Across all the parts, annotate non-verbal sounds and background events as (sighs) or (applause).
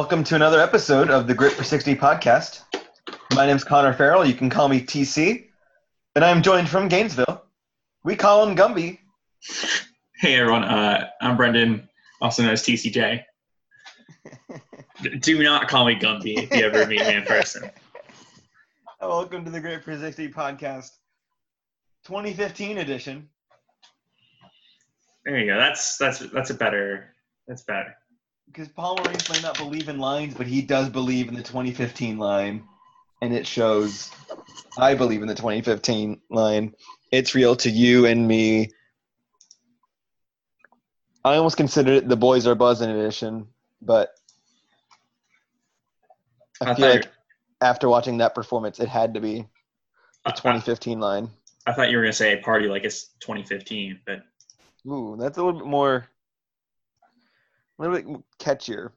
Welcome to another episode of the Grit for 60 podcast. My name's Connor Farrell. You can call me TC. And I'm joined from Gainesville. We call him Gumby. Hey everyone, uh, I'm Brendan, also known as TCJ. (laughs) Do not call me Gumby if you ever meet me in person. (laughs) Welcome to the Grit for 60 podcast 2015 edition. There you go. That's that's that's a better. That's better. Because Paul Maurice may not believe in lines, but he does believe in the 2015 line. And it shows. I believe in the 2015 line. It's real to you and me. I almost considered it the Boys Are Buzzing edition, but I I feel like after watching that performance, it had to be the uh, uh, I, 2015 line. I thought you were gonna say party like it's 2015, but Ooh, that's a little bit more, a little bit catchier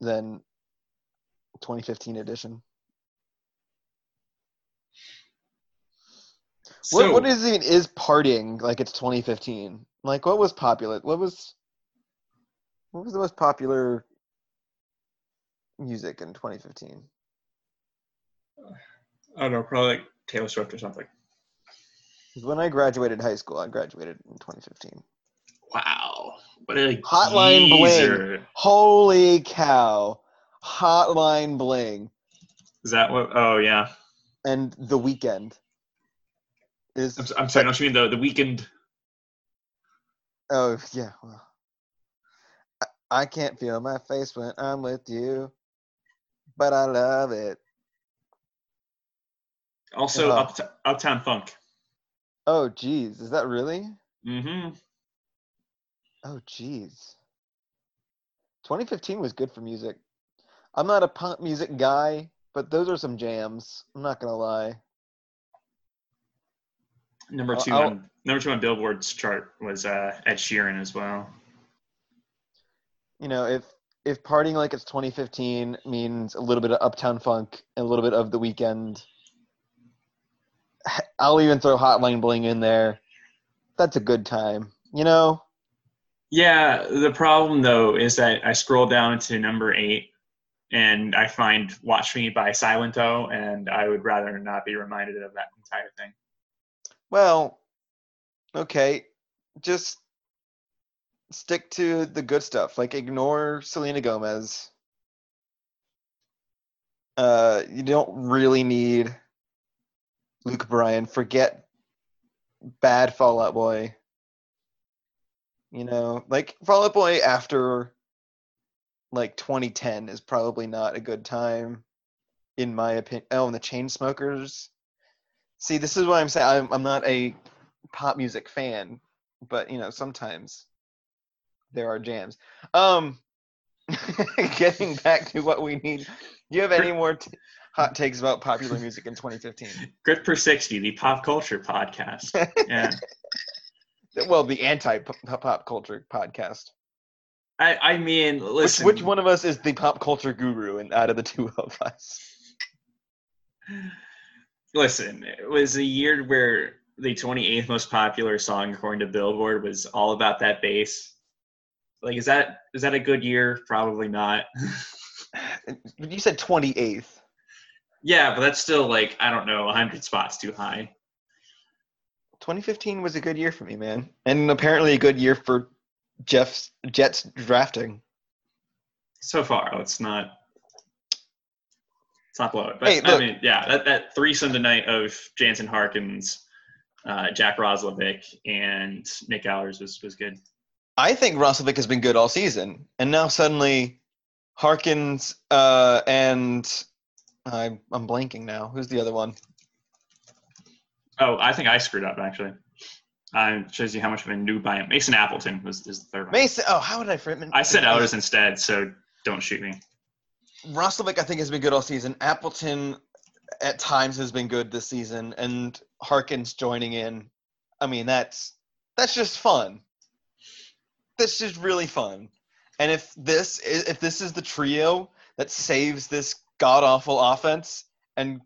than 2015 edition. so what what is even is partying like it's 2015? Like what was popular? What was what was the most popular music in 2015? I don't know, probably like Taylor Swift or something. When I graduated high school, I graduated in 2015. Wow, what a Hotline Bling. Holy cow! Hotline Bling Is that what? Oh yeah. and The Weeknd is I'm, I'm sorry. Don't you mean the the weekend? Oh yeah. Well, I, I can't feel my face when I'm with you, but I love it. Also, Uh, up, Uptown Funk. Oh geez, is that really? Mm-hmm. Oh geez. 2015 was good for music. I'm not a punk music guy, but those are some jams. I'm not gonna lie. Number I'll- 2 I'll- on number two on Billboard's chart was uh, Ed Sheeran as well. You know, if if partying like it's 2015 means a little bit of Uptown Funk and a little bit of The Weeknd, I'll even throw Hotline Bling in there. That's a good time. You know. Yeah, the problem though is that I scroll down to number eight and I find Watch Me by Silento, and I would rather not be reminded of that entire thing. Well, okay, just stick to the good stuff. Like ignore Selena Gomez. Uh, you don't really need Luke Bryan. Forget bad Fall Out Boy. You know, like Fall Out Boy after like 2010 is probably not a good time, in my opinion. Oh, and the Chainsmokers. See, this is what I'm saying. I'm, I'm not a pop music fan, but you know, sometimes there are jams. Um, (laughs) getting back to what we need. Do you have any more t- hot takes about popular music in 2015? Grit per 60, the pop culture podcast. (laughs) Yeah. Well, the anti pop culture podcast. I, I mean, Which, listen. which one of us is the pop culture guru and out of the two (laughs) of us? Listen, it was a year where the 28th most popular song according to Billboard was all about that bass. Like, is that is that a good year? Probably not. (laughs) You said 28th. yeah, but that's still like I don't know, 100 spots too high. 2015 was a good year for me, man, and apparently a good year for Jeff's Jets drafting. So far, let's not let's not blow it. But Hey, I mean, yeah, that that threesome tonight of Jansen Harkins, uh, Jack Roslovic, and Nik Ehlers was was good. I think Roslovic has been good all season, and now suddenly Harkins uh, and I'm I'm blanking now. Who's the other one? Oh, I think I screwed up actually. Uh, shows you how much of a noob I am. Mason Appleton was is the third one. Mason. Oh, how did I it? I said Ehlers instead, so don't shoot me. Roslovic, I think, has been good all season. Appleton, at times, has been good this season, and Harkins joining in. I mean, that's that's just fun. That's just really fun. And if this is, if this is the trio that saves this god awful offense and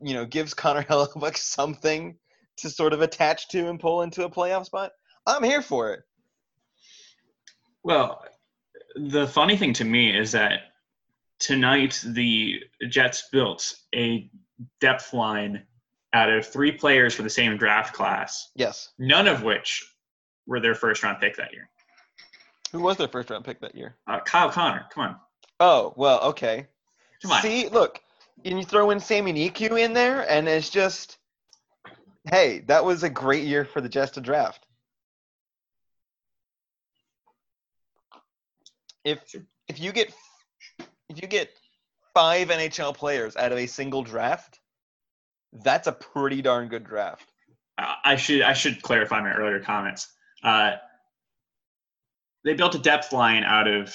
you know gives Connor (laughs) Hellebuyck something to sort of attach to and pull into a playoff spot, I'm here for it. Well, the funny thing to me is that tonight the Jets built a depth line out of three players for the same draft class, Yes. none of which were their first round pick that year. Who was their first round pick that year? Uh, Kyle Connor, come on. Oh well, okay. Come on. See, look, and you throw in Sami Niku in there, and it's just, hey, that was a great year for the Jets to draft. If if you get if you get five NHL players out of a single draft, that's a pretty darn good draft. I should I should clarify my earlier comments. Uh, they built a depth line out of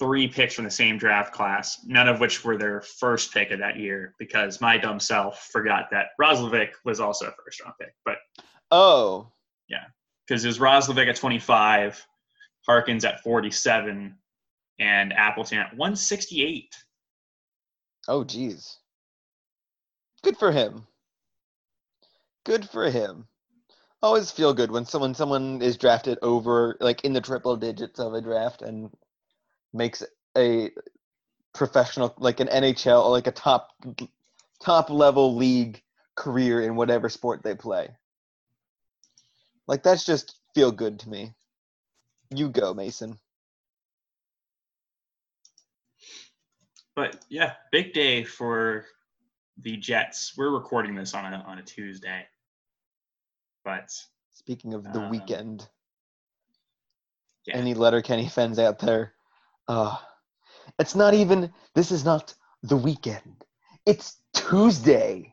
three picks from the same draft class, none of which were their first pick of that year, because my dumb self forgot that Roslovic was also a first round pick. But Oh, yeah, because it was Roslovic at 25, Harkins at 47, and Appleton at 168. oh, geez. Good for him. Good for him. Always feel good when someone someone is drafted over like in the triple digits of a draft and makes a professional like an NHL or like a top top level league career in whatever sport they play. Like that's just feel good to me. You go, Mason. But yeah, big day for the Jets. We're recording this on a on a Tuesday. But Speaking of the Um, weekend, yeah. any Letterkenny fans out there, uh, it's not even. This is not the weekend. It's Tuesday.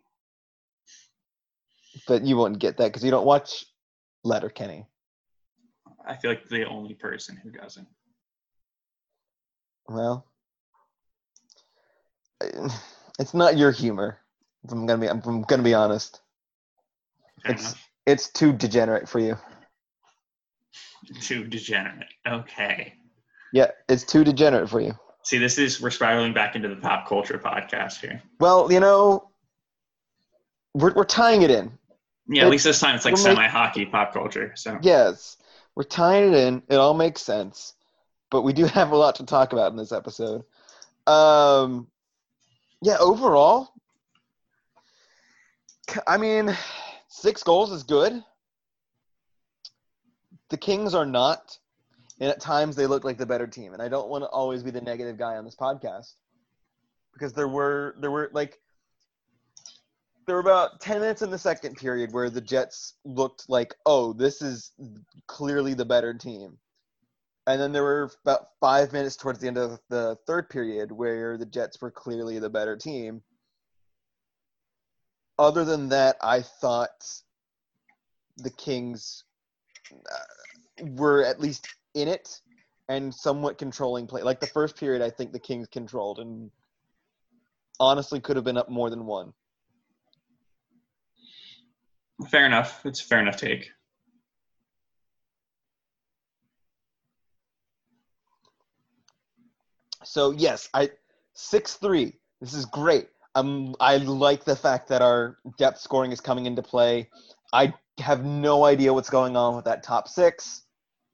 But you won't get that because you don't watch Letterkenny. I feel like the only person who doesn't. Well, (sighs) it's not your humor. If I'm gonna be, I'm gonna be honest. Fair It's enough. it's too degenerate for you. Too degenerate. Okay. Yeah, it's too degenerate for you. See, this is we're spiraling back into the pop culture podcast here. Well, you know, we're we're tying it in. Yeah, at It- least this time it's like semi hockey pop culture. So Yes, we're tying it in. It all makes sense, but we do (laughs) have a lot to talk about in this episode. Um, yeah, overall, I mean, six goals is good. The Kings are not, and at times they look like the better team. And I don't want to always be the negative guy on this podcast because there were there were like there were about 10 minutes in the second period where the Jets looked like, oh, this is clearly the better team. And then there were about five minutes towards the end of the third period where the Jets were clearly the better team. Other than that, I thought the Kings uh, were at least in it and somewhat controlling play. Like the first period, I think the Kings controlled and honestly could have been up more than one. fair enough. It's a fair enough take. So yes, I six three. This is great. Um, I like the fact that our depth scoring is coming into play. I have no idea what's going on with that top six,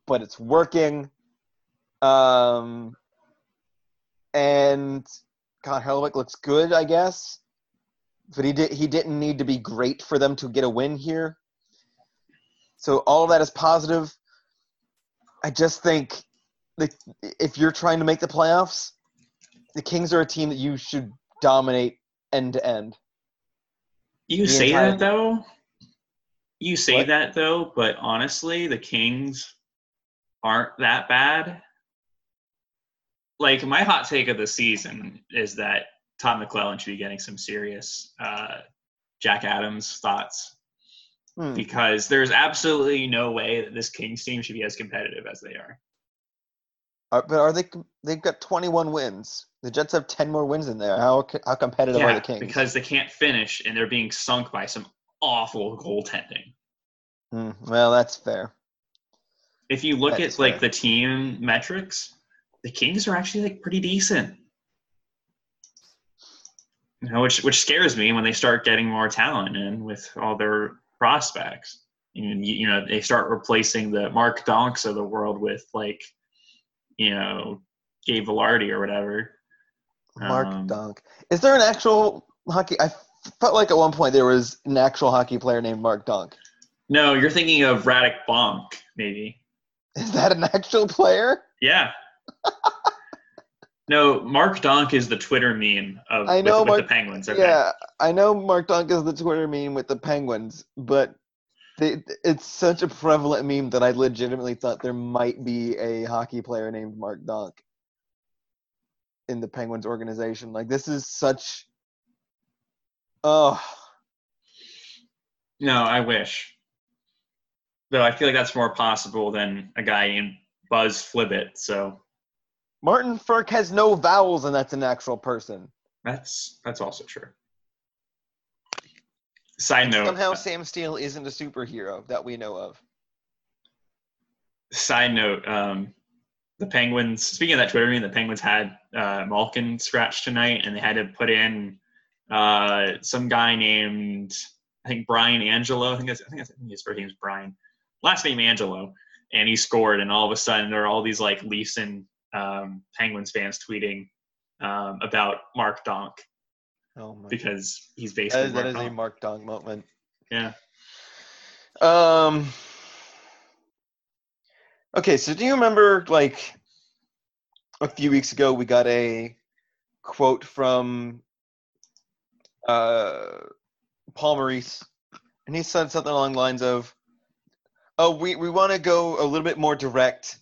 but it's working. Um, and God, Hellwick looks good, I guess. But he did he didn't need to be great for them to get a win here. So all of that is positive. I just think the, if you're trying to make the playoffs, the Kings are a team that you should dominate end to end. You The say entire- that though. You say What? that though, but honestly, the Kings aren't that bad. Like my hot take of the season is that Todd McLellan should be getting some serious uh, Jack Adams thoughts Hmm. because there's absolutely no way that this Kings team should be as competitive as they are. Are, but are they? They've got 21 wins. The Jets have 10 more wins in there. How how competitive are Yeah, the Kings? because they can't finish and they're being sunk by some awful goaltending. Hmm, well, that's fair. If you look at like the team metrics, the Kings are actually like pretty decent. You know, which which scares me when they start getting more talent in with all their prospects. And you, you know, they start replacing the Mark Donks of the world with like, you know, Gabe Vilardi or whatever. Mark Um, Dunk. Is there an actual hockey? I felt like at one point there was an actual hockey player named Mark Dunk. No, you're thinking of Radek Bonk, maybe. Is that an actual player? Yeah. no, Mark Donk is the Twitter meme of I know with, with Mark- the Penguins. Okay. Yeah, I know Mark Dunk is the Twitter meme with the Penguins, but they, it's such a prevalent meme that I legitimately thought there might be a hockey player named Mark Donk in the Penguins organization. Like this is such. Oh, No, I wish. Though I feel like that's more possible than a guy in Buzz Flibbit. So Martin Frk has no vowels, and that's an actual person. that's that's also true. Side note. Somehow, Sam Steele isn't a superhero that we know of. side note. Um, the Penguins. Speaking of that Twitter meme, the Penguins had uh, Malkin scratched tonight, and they had to put in uh, some guy named I think Brian Angelo. I think that's, I think, that's, I think his first name is Brian. Last name Angelo, and he scored. And all of a sudden, there are all these like Leafs and um, Penguins fans tweeting um, about Mark Donk Oh my! because he's That basically is, that Mark is a Donk. Mark Dunk moment. Yeah. Um. Okay, so do you remember like a few weeks ago we got a quote from uh Paul Maurice, and he said something along the lines of, "Oh, we we want to go a little bit more direct,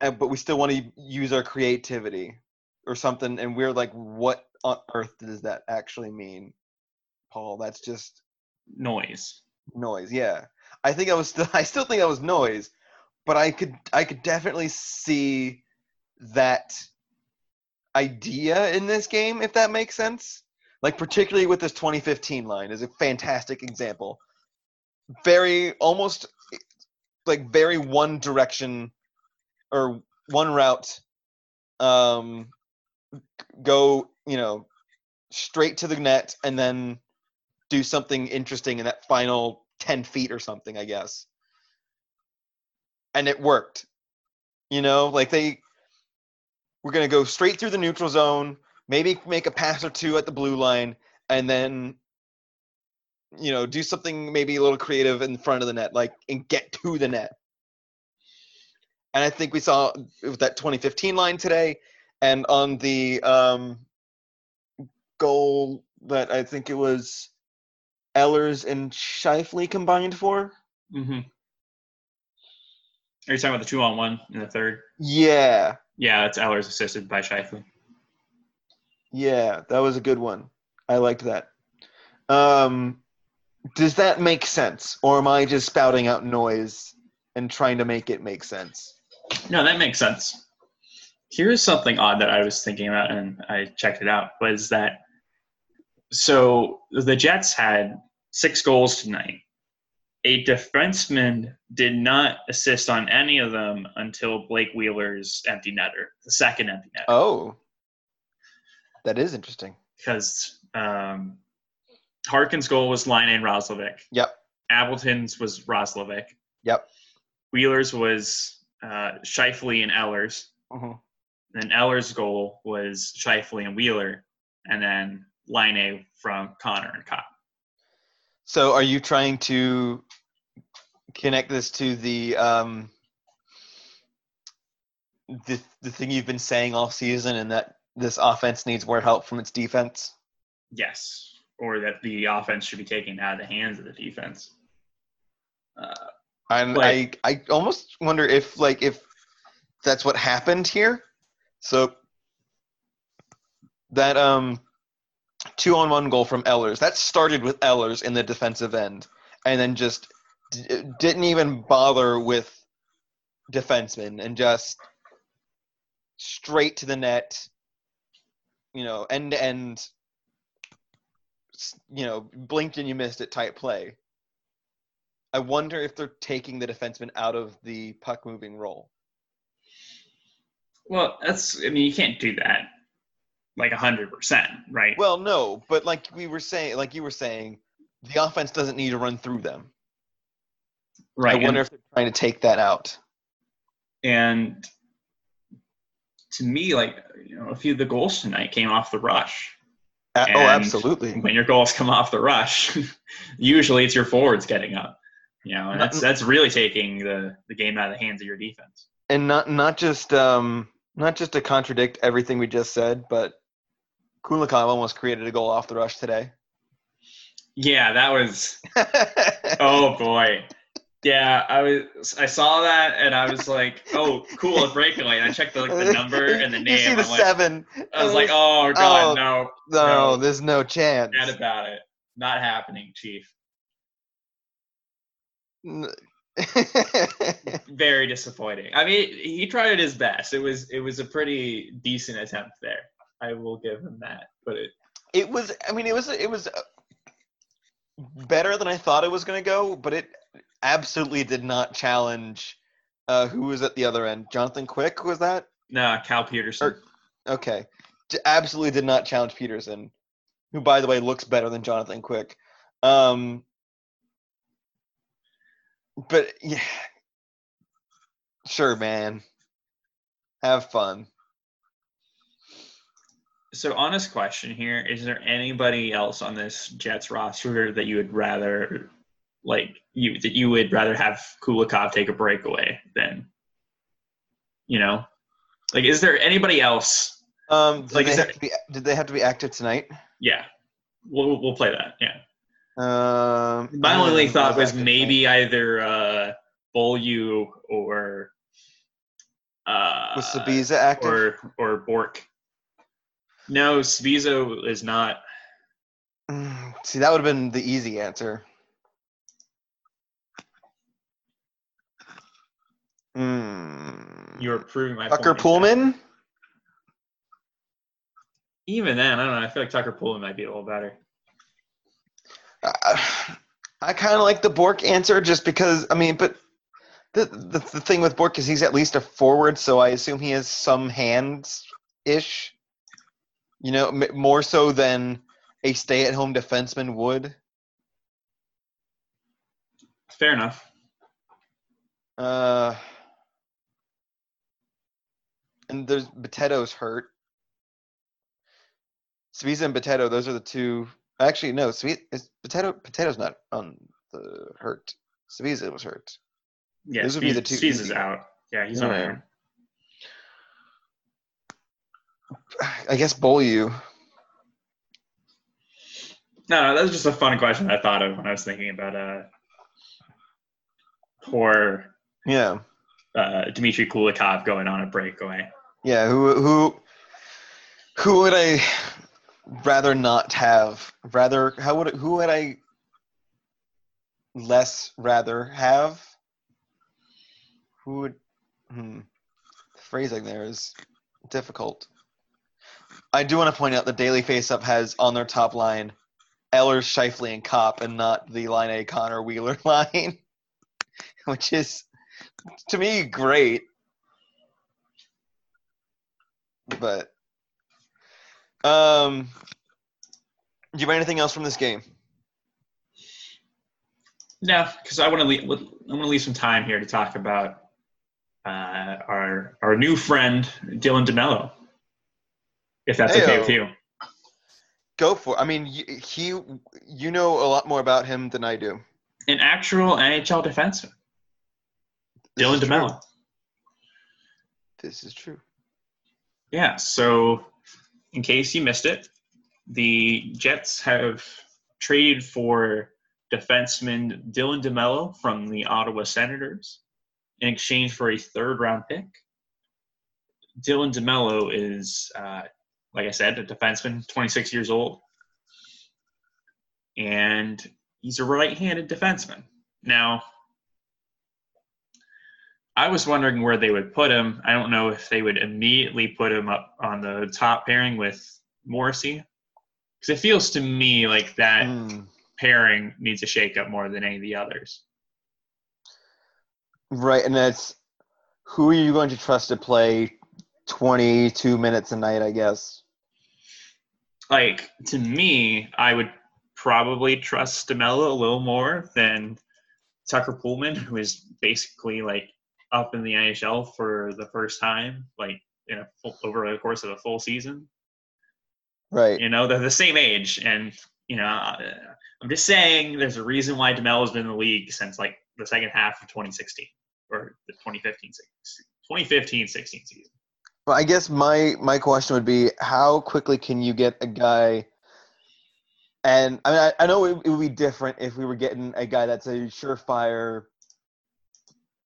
and, but we still want to use our creativity or something." And we're like, "What on earth does that actually mean, Paul? That's just." Noise. noise yeah i think i was still (laughs) i still think i was noise but i could i could definitely see that idea in this game if that makes sense like particularly with this 2015 line is a fantastic example very almost like very one direction or one route um go you know straight to the net and then do something interesting in that final 10 feet or something, I guess. And it worked. You know, like they were going to go straight through the neutral zone, maybe make a pass or two at the blue line, and then, you know, do something maybe a little creative in front of the net, like, and get to the net. And I think we saw with that 2015 line today, and on the um, goal that I think it was Ehlers and Scheifele combined for. Mm-hmm. Are you talking about the two on one in the third? Yeah, Yeah, that's Ehlers assisted by Scheifele. yeah, that was a good one. I liked that. Um, does that make sense, or am I just spouting out noise and trying to make it make sense? No, that makes sense. Here's something odd that I was thinking about, and I checked it out. Was that so? The Jets had six goals tonight. A defenseman did not assist on any of them until Blake Wheeler's empty netter, the second empty netter, Oh, that is interesting. because um, Harkin's goal was Laine and Roslovic. Yep, Appleton's was Roslovic. yep. Wheeler's was uh, Scheifele and Ehlers. Mhm. Then Ehlers' goal was Scheifele and Wheeler, and then Laine from Connor and Copp. So, are you trying to connect this to the um, the the thing you've been saying all season, and that this offense needs more help from its defense? Yes, or that the offense should be taken out of the hands of the defense. Uh, And Like- I I almost wonder if like if that's what happened here. So that um two on one goal from Ehlers that started with Ehlers in the defensive end, and then just d- didn't even bother with defensemen and just straight to the net. You know, end to end. You know, blinked and you missed it type play. I wonder if they're taking the defenseman out of the puck moving role. Well, that's I mean you can't do that like hundred percent, right? Well, no, but like we were saying, like you were saying, the offense doesn't need to run through them. right. I and- wonder if they're trying to take that out. and to me, like you know, a few of the goals tonight came off the rush. Oh, absolutely. When your goals come off the rush, (laughs) usually it's your forwards getting up. You know, and that's that's really taking the the game out of the hands of your defense. And not not just um not just to contradict everything we just said, but Kulikov almost created a goal off the rush today. Yeah, that was. (laughs) Oh boy. Yeah, I was. I saw that and I was like, "Oh, cool, a breakaway." And I checked the, like, the number (laughs) and the name. You see the I'm like, seven. I was like, "Oh God, Oh, no, no, no. there's no chance. bad about it. Not happening, Chief." (laughs) Very disappointing. I mean, he tried his best. It was it was a pretty decent attempt there. I will give him that. But it, it was. I mean, it was. It was uh, better than I thought it was going to go, but it absolutely did not challenge. Uh, who was at the other end? Jonathan Quick was that? no, Cal Petersen. Or- Okay, D- absolutely did not challenge Petersen, who, by the way, looks better than Jonathan Quick. Um, but yeah, sure, man. Have fun. so, honest question here: Is there anybody else on this Jets roster that you would rather, like, you that you would rather have Kulikov take a breakaway than, you know, like, is there anybody else? Um, did, Like, they have there- to be, did they have to be active tonight? Yeah, we'll we'll play that. Yeah. Um, My only uh, thought was active tonight. maybe either uh, Beaulieu or uh, was Sbisa active? or or Bourque. No, Sbisa is not. (sighs) See, that would have been the easy answer. Mm. You're proving my Tucker. Poolman? Even then, I don't know. I feel like Tucker Poolman might be a little better. Uh, (sighs) I kind of like the Bourque answer just because, I mean, but the, the, the thing with Bourque is he's at least a forward, so I assume he has some hands ish. You know, m- more so than a stay at home defenseman would. Fair enough. Uh, and there's Potato's hurt. Sbisa and Potato, those are the two. Actually, no, Sweet is Potato. Potato's not on the hurt. Sbisa was hurt. Yeah, Those would be the two Spies out. Yeah, he's on Yeah. there. I guess Beaulieu. No, no, that was just a fun question I thought of when I was thinking about uh, poor Yeah, uh, Dmitry Kulikov going on a breakaway. Yeah. Who who who would I rather not have? Rather, how would who would I less rather have? Who would? Hmm. Phrasing there is difficult. I do want to point out the Daily Faceoff has on their top line Ehlers, Scheifele, and Copp, and not the Laine Connor Wheeler (laughs) line, which is to me great. But um, do you have anything else from this game? No, because I want to leave. I want to leave some time here to talk about uh, our our new friend Dylan DeMelo, if that's okay with you. Go for. It. I mean, he. You know a lot more about him than I do. An actual NHL defenseman, Dylan. DeMelo. This is true. Yeah. So, in case you missed it, the Jets have traded for defenseman Dylan DeMelo from the Ottawa Senators in exchange for a third round pick Dylan DeMelo is, uh, like I said, a defenseman, 26 years old, and he's a right-handed defenseman. Now, I was wondering where they would put him. I don't know if they would immediately put him up on the top pairing with Morrissey, because it feels to me like that Hmm. pairing needs a shakeup more than any of the others. Right, and that's who are you going to trust to play 22 minutes a night, I guess. Like to me, I would probably trust DeMelo a little more than Tucker Poolman, who is basically like up in the NHL for the first time, like in a full, over the course of a full season. Right. You know, they're the same age, and you know, uh, I'm just saying there's a reason why DeMelo's been in the league since like the second half of 2016 or the 2015 2015 16 season. Well, I guess my my question would be how quickly can you get a guy and I mean I, I know it, it would be different if we were getting a guy that's a surefire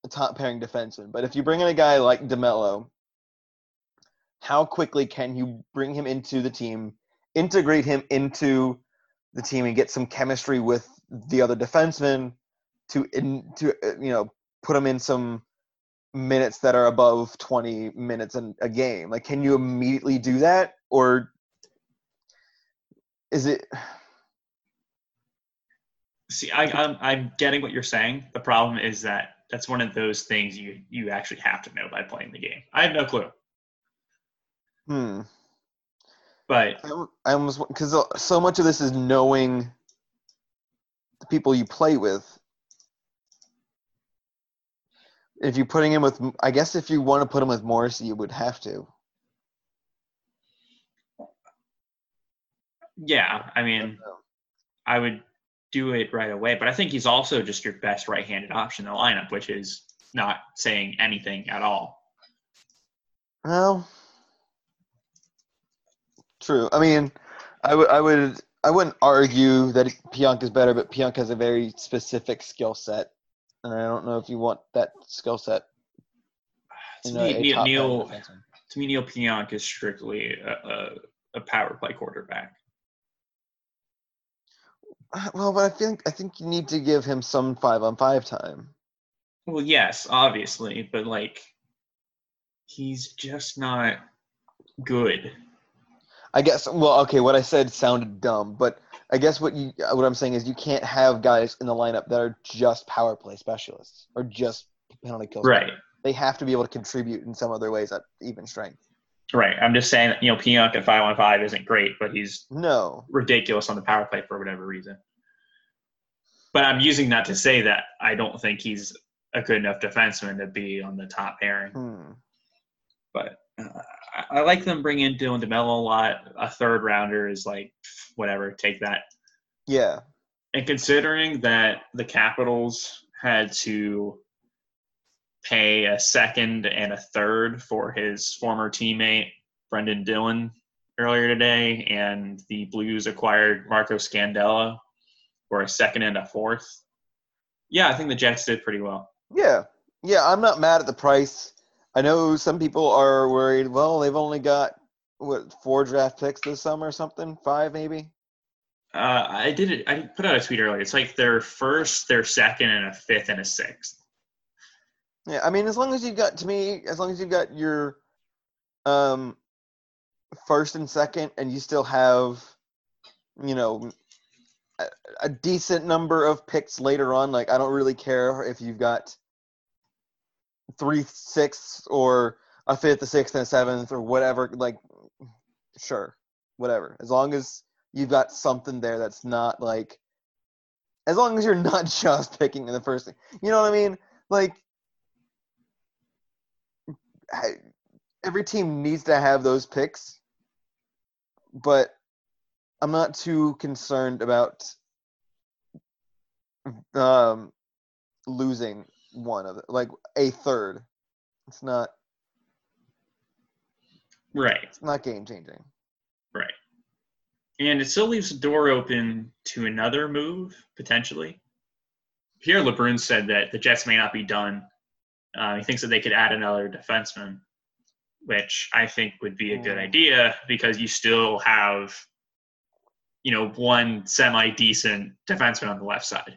top pairing defenseman, but if you bring in a guy like DeMelo, how quickly can you bring him into the team, integrate him into the team and get some chemistry with the other defensemen to in, to uh, you know put him in some minutes that are above 20 minutes in a game like can you immediately do that or is it See, I, I'm I'm getting what you're saying. The problem is that that's one of those things you you actually have to know by playing the game. I have no clue, hmm. But I, I almost because so much of this is knowing the people you play with. If you're putting him with i guess if you want to put him with morris you would have to. Yeah, I mean, I would do it right away. But I think he's also just your best right-handed option in the lineup, which is not saying anything at all. Well, true. I mean, I would, I would, I wouldn't argue that Pionk is better, but Pionk has a very specific skill set, and I don't know if you want that skill set. To me, a Neil, Neil to me, Neal Pionk is strictly a, a, a power play quarterback. Uh, well, but I think I think you need to give him some five on five time. Well, yes, obviously, but like, he's just not good. I guess. Well, okay, what I said sounded dumb, but I guess what you what I'm saying is you can't have guys in the lineup that are just power play specialists or just penalty kills. Right. They have to be able to contribute in some other ways at even strength. Right. I'm just saying that, you know, Pionk at 515 isn't great, but he's No. ridiculous on the power play for whatever reason. But I'm using that to say that I don't think he's a good enough defenseman to be on the top pairing. Hmm. But uh, I, I like them bringing in Dylan DeMelo a lot. A third rounder is like, whatever, take that. Yeah. And considering that the Capitals had to pay a second and a third for his former teammate Brendan Dillon earlier today, and the Blues acquired Marco Scandella for a second and a fourth. Yeah, I think the Jets did pretty well. Yeah. Yeah, I'm not mad at the price. I know some people are worried, well, they've only got what four draft picks this summer or something? Five maybe? Uh, I did it. I put out a tweet earlier. It's like their first, their second, and a fifth and a sixth. Yeah, I mean as long as you've got to me, as long as you've got your um first and second and you still have you know a, a decent number of picks later on, like I don't really care if you've got three sixths or a fifth, a sixth, and a seventh or whatever, like sure. Whatever. As long as you've got something there that's not like as long as you're (laughs) not just picking in the first thing. You know what I mean? Like every team needs to have those picks, but I'm not too concerned about um, losing one of it, like a third. It's not. Right. It's not game changing. Right. And it still leaves the door open to another move, potentially. Pierre LeBrun said that the Jets may not be done. Uh, he thinks that they could add another defenseman. which I think would be a good Mm. idea because you still have, you know, one semi decent defenseman on the left side.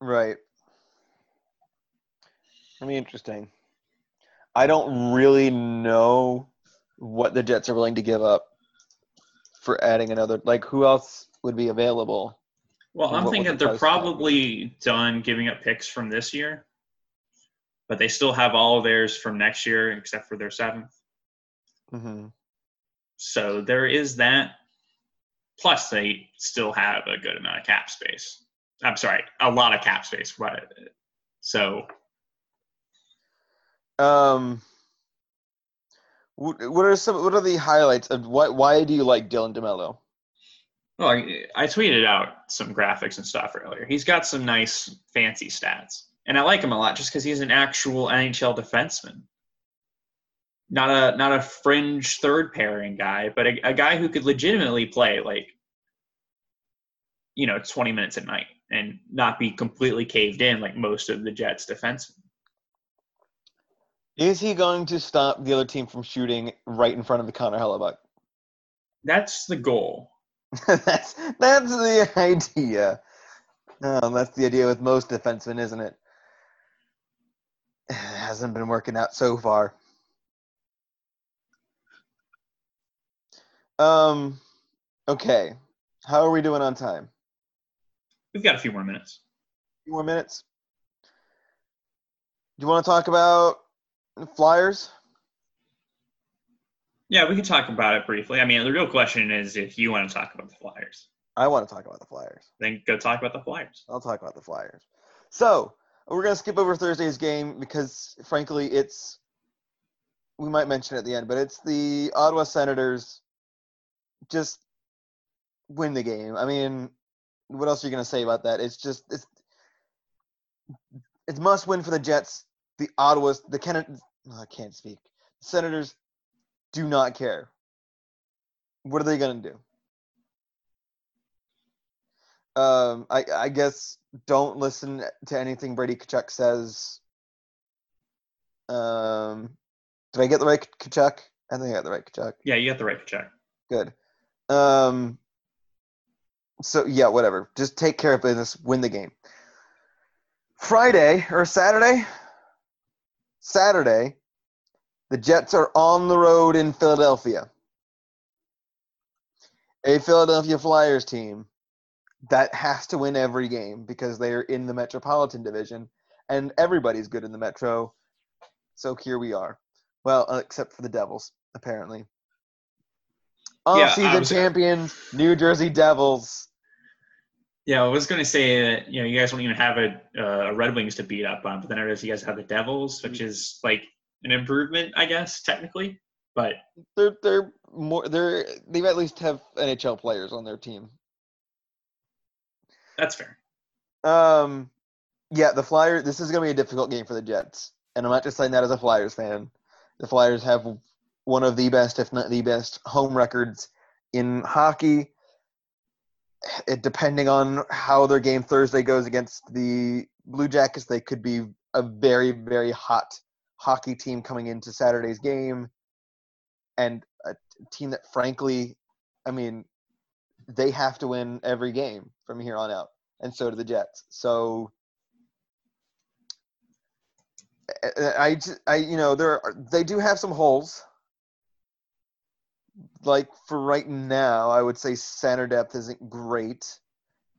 Right. I mean, interesting. I don't really know what the Jets are willing to give up for adding another. Like, who else would be available? Well, I'm thinking the they're price tag probably done giving up picks from this year, but they still have all of theirs from next year except for their seventh. hmm So there is that. Plus, they still have a good amount of cap space. I'm sorry, a lot of cap space. But so Um, what, are some? What are the highlights of what? Why do you like Dylan DeMelo? Well, I, I tweeted out some graphics and stuff earlier. He's got some nice, fancy stats, and I like him a lot just because he's an actual NHL defenseman, not a not a fringe third pairing guy, but a, a guy who could legitimately play like, you know, twenty minutes a night and not be completely caved in like most of the Jets' defensemen. Is he going to stop the other team from shooting right in front of the Connor Hellebuyck? That's the goal. (laughs) that's that's the (laughs) idea. Um, that's the idea with most defensemen, isn't it? It (sighs) hasn't been working out so far. Um, okay. How are we doing on time? We've got a few more minutes. A Few more minutes. Do you want to talk about Flyers? Yeah, we can talk about it briefly. I mean, the real question is if you want to talk about the Flyers, I want to talk about the Flyers. then go talk about the Flyers. I'll talk about the Flyers. So we're gonna skip over Thursday's game because, frankly, it's we might mention at the end, but it's the Ottawa Senators just win the game. I mean, what else are you gonna say about that? It's just it's it's must win for the Jets. The Ottawas, the Ken, I can't speak. Senators do not care. What are they gonna do? Um, I, I guess don't listen to anything Brady Tkachuk says. Um, did I get the right Tkachuk? I think I got the right Tkachuk. Yeah, you got the right check. Good. Um, so yeah, whatever. Just take care of business. Win the game. Friday or Saturday? Saturday, the Jets are on the road in Philadelphia. A Philadelphia Flyers team that has to win every game because they are in the Metropolitan Division and everybody's good in the Metro. So here we are. Well, uh, except for the Devils, apparently. Yeah, Off-season was- champions, New Jersey Devils. Yeah, I was going to say that you know you guys don't even have a, uh, a Red Wings to beat up on, but then I realized you guys have the Devils, which is like an improvement, I guess, technically. But They're they're more they're they've at least have NHL players on their team. That's fair. Um, yeah, the Flyers. This is going to be a difficult game for the Jets, and I'm not just saying that as a Flyers fan. The Flyers have one of the best, if not the best, home records in hockey. It, depending on how their game Thursday goes against the Blue Jackets, they could be a very, very hot hockey team coming into Saturday's game, and a team that, frankly, I mean, they have to win every game from here on out and so do the Jets. So I, I you know, there are, they do have some holes. Like for right now, I would say center depth isn't great.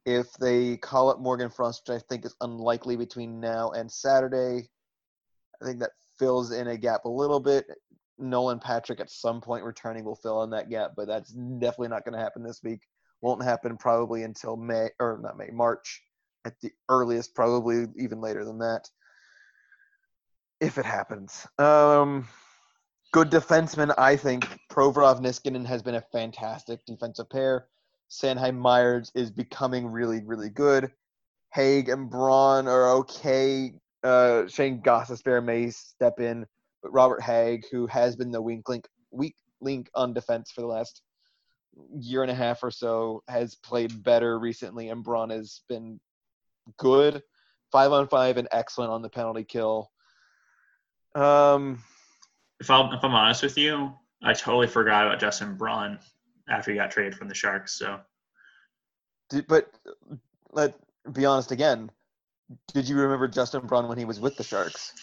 If they call up Morgan Frost, which I think is unlikely between now and Saturday, I think that fills in a gap a little bit. Nolan Patrick at some point returning will fill in that gap, but that's definitely not going to happen this week won't happen probably until May or not May, March at the earliest, probably even later than that. If it happens. Um good defenseman, I think. Provorov Niskanen has been a fantastic defensive pair. Sanheim Myers is becoming really, really good. Haig and Braun are okay. Uh, Shayne Gostisbehere may step in, but Robert Haig, who has been the weak link, weak link on defense for the last year and a half or so has played better recently, and Braun has been good, five on five, and excellent on the penalty kill. Um, if I'm if I'm honest with you, I totally forgot about Justin Braun after he got traded from the Sharks. So Did, but let be honest again. Did you remember Justin Braun when he was with the Sharks?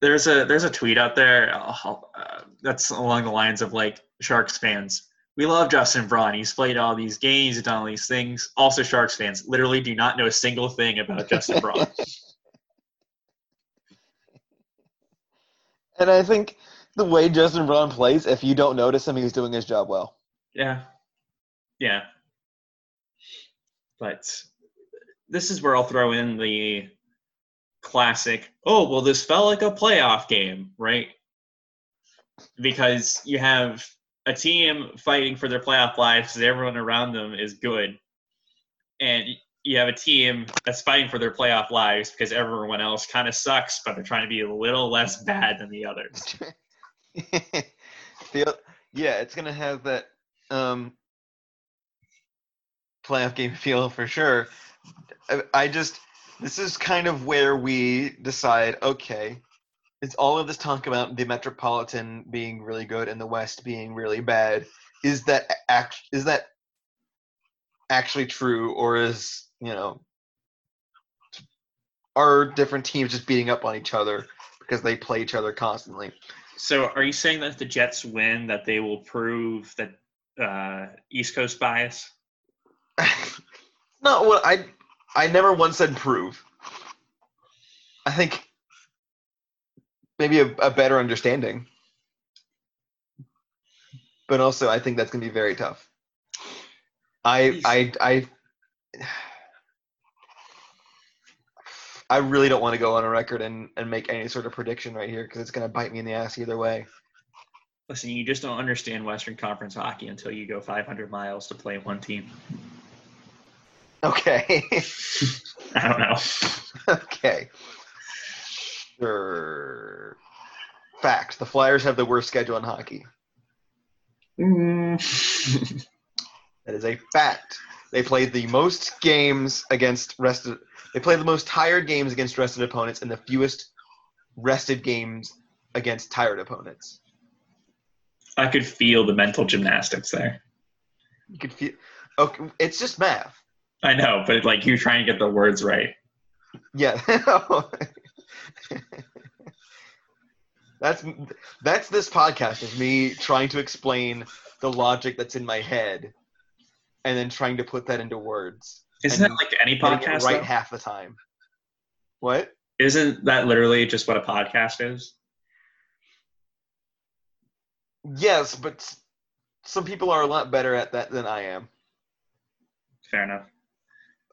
there's a there's a tweet out there uh, that's along the lines of like Sharks fans. We love Justin Braun. He's played all these games, he's done all these things. Also, Sharks fans literally do not know a single thing about Justin Braun. (laughs) and I think the way Justin Braun plays, if you don't notice him, he's doing his job well. Yeah. Yeah. But this is where I'll throw in the classic, oh, well, this felt like a playoff game, right? Because you have a team fighting for their playoff lives because everyone around them is good. And you have a team that's fighting for their playoff lives because everyone else kind of sucks, but they're trying to be a little less bad than the others. (laughs) Yeah, it's gonna have that um, playoff game feel for sure. I, I just this is kind of where we decide. Okay, it's all of this talk about the Metropolitan being really good and the West being really bad. Is that act? Is that actually true, or is you know are different teams just beating up on each other because they play each other constantly? So, are you saying that if the Jets win, that they will prove that uh, East Coast bias? (laughs) Not what I. I never once said prove. I think maybe a, a better understanding, but also I think that's going to be very tough. I I I. I really don't want to go on a record and, and make any sort of prediction right here because it's going to bite me in the ass either way. Listen, you just don't understand Western Conference hockey until you go 500 miles to play one team. Okay. (laughs) I don't know. (laughs) okay. Sure. Facts. The Flyers have the worst schedule in hockey. Mm. (laughs) That is a fact. They played the most games against rested. They played the most tired games against rested opponents and the fewest rested games against tired opponents. I could feel the mental gymnastics there. You could feel. Okay, it's just math. I know, but like you're trying to get the words right. Yeah. (laughs) (laughs) that's that's this podcast is me trying to explain the logic that's in my head and then trying to put that into words. Isn't that like any podcast? right though? half the time. What? Isn't that literally just what a podcast is? Yes, but some people are a lot better at that than I am. Fair enough.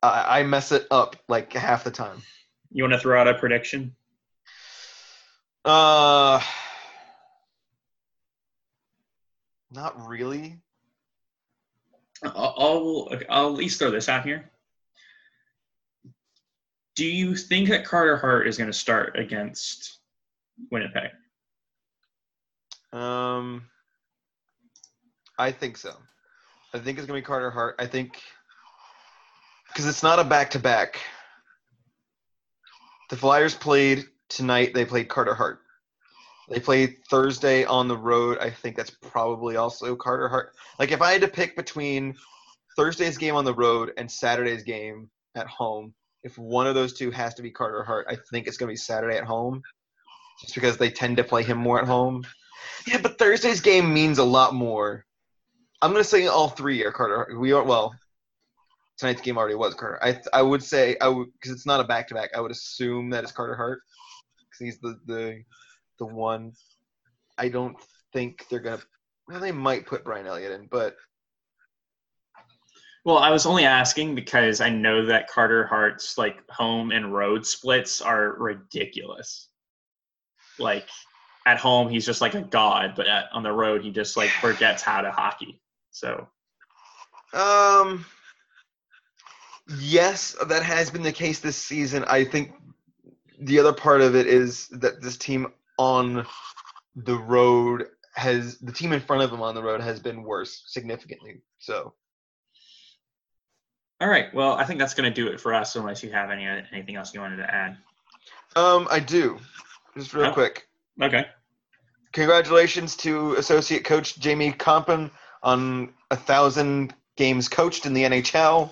I, I mess it up like half the time. You want to throw out a prediction? Uh, not really. I'll, I'll I'll at least throw this out here. Do you think that Carter Hart is going to start against Winnipeg? Um, I think so. I think it's gonna be Carter Hart. I think because it's not a back to back. The Flyers played tonight. They played Carter Hart. They played Thursday on the road. I think that's probably also Carter Hart. Like if I had to pick between Thursday's game on the road and Saturday's game at home, if one of those two has to be Carter Hart, I think it's gonna be Saturday at home, just because they tend to play him more at home. Yeah, but Thursday's game means a lot more. I'm gonna say all three are Carter. We are well. Tonight's game already was Carter. I I would say I would because it's not a back to back. I would assume that it's Carter Hart because he's the the the one. I don't think they're gonna. Well, they might put Brian Elliott in, but Well, I was only asking because I know that Carter Hart's like home and road splits are ridiculous. Like at home, he's just like a god, but at, on the road, he just like forgets how to hockey. So Um, yes, that has been the case this season. I think the other part of it is that this team on the road has the team in front of them on the road has been worse significantly. So All right. Well, I think that's going to do it for us, unless you have any anything else you wanted to add. Um, I do. Just real Oh. quick. Okay. Congratulations to associate coach Jamie Kompon on a thousand games coached in the NHL.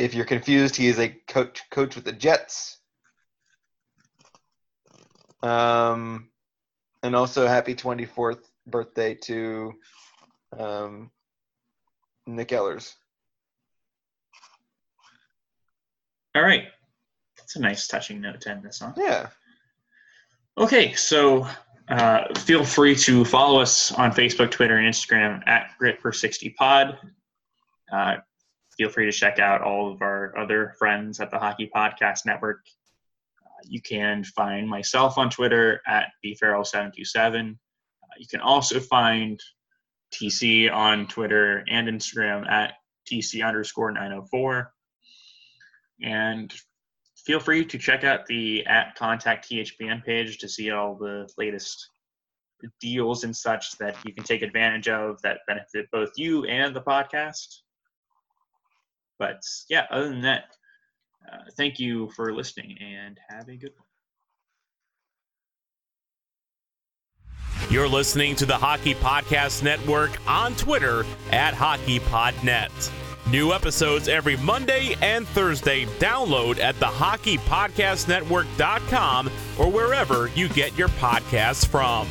If you're confused, he is a coach coach with the Jets. Um, and also happy 24th birthday to um, Nik Ehlers. All right. That's a nice touching note to end this on. Yeah. Okay, so uh, feel free to follow us on Facebook, Twitter, and Instagram at Grit for 60 Pod. Uh, feel free to check out all of our other friends at the Hockey Podcast Network. Uh, you can find myself on Twitter at bfarrell727. Uh, you can also find TC on Twitter and Instagram at TC underscore 904. And feel free to check out the at contact THPN page to see all the latest deals and such that you can take advantage of that benefit both you and the podcast. But yeah, other than that, uh, thank you for listening and have a good one. You're listening to the Hockey Podcast Network on Twitter at HockeyPodNet. New episodes every Monday and Thursday. Download at the hockeypodcastnetwork.com or wherever you get your podcasts from.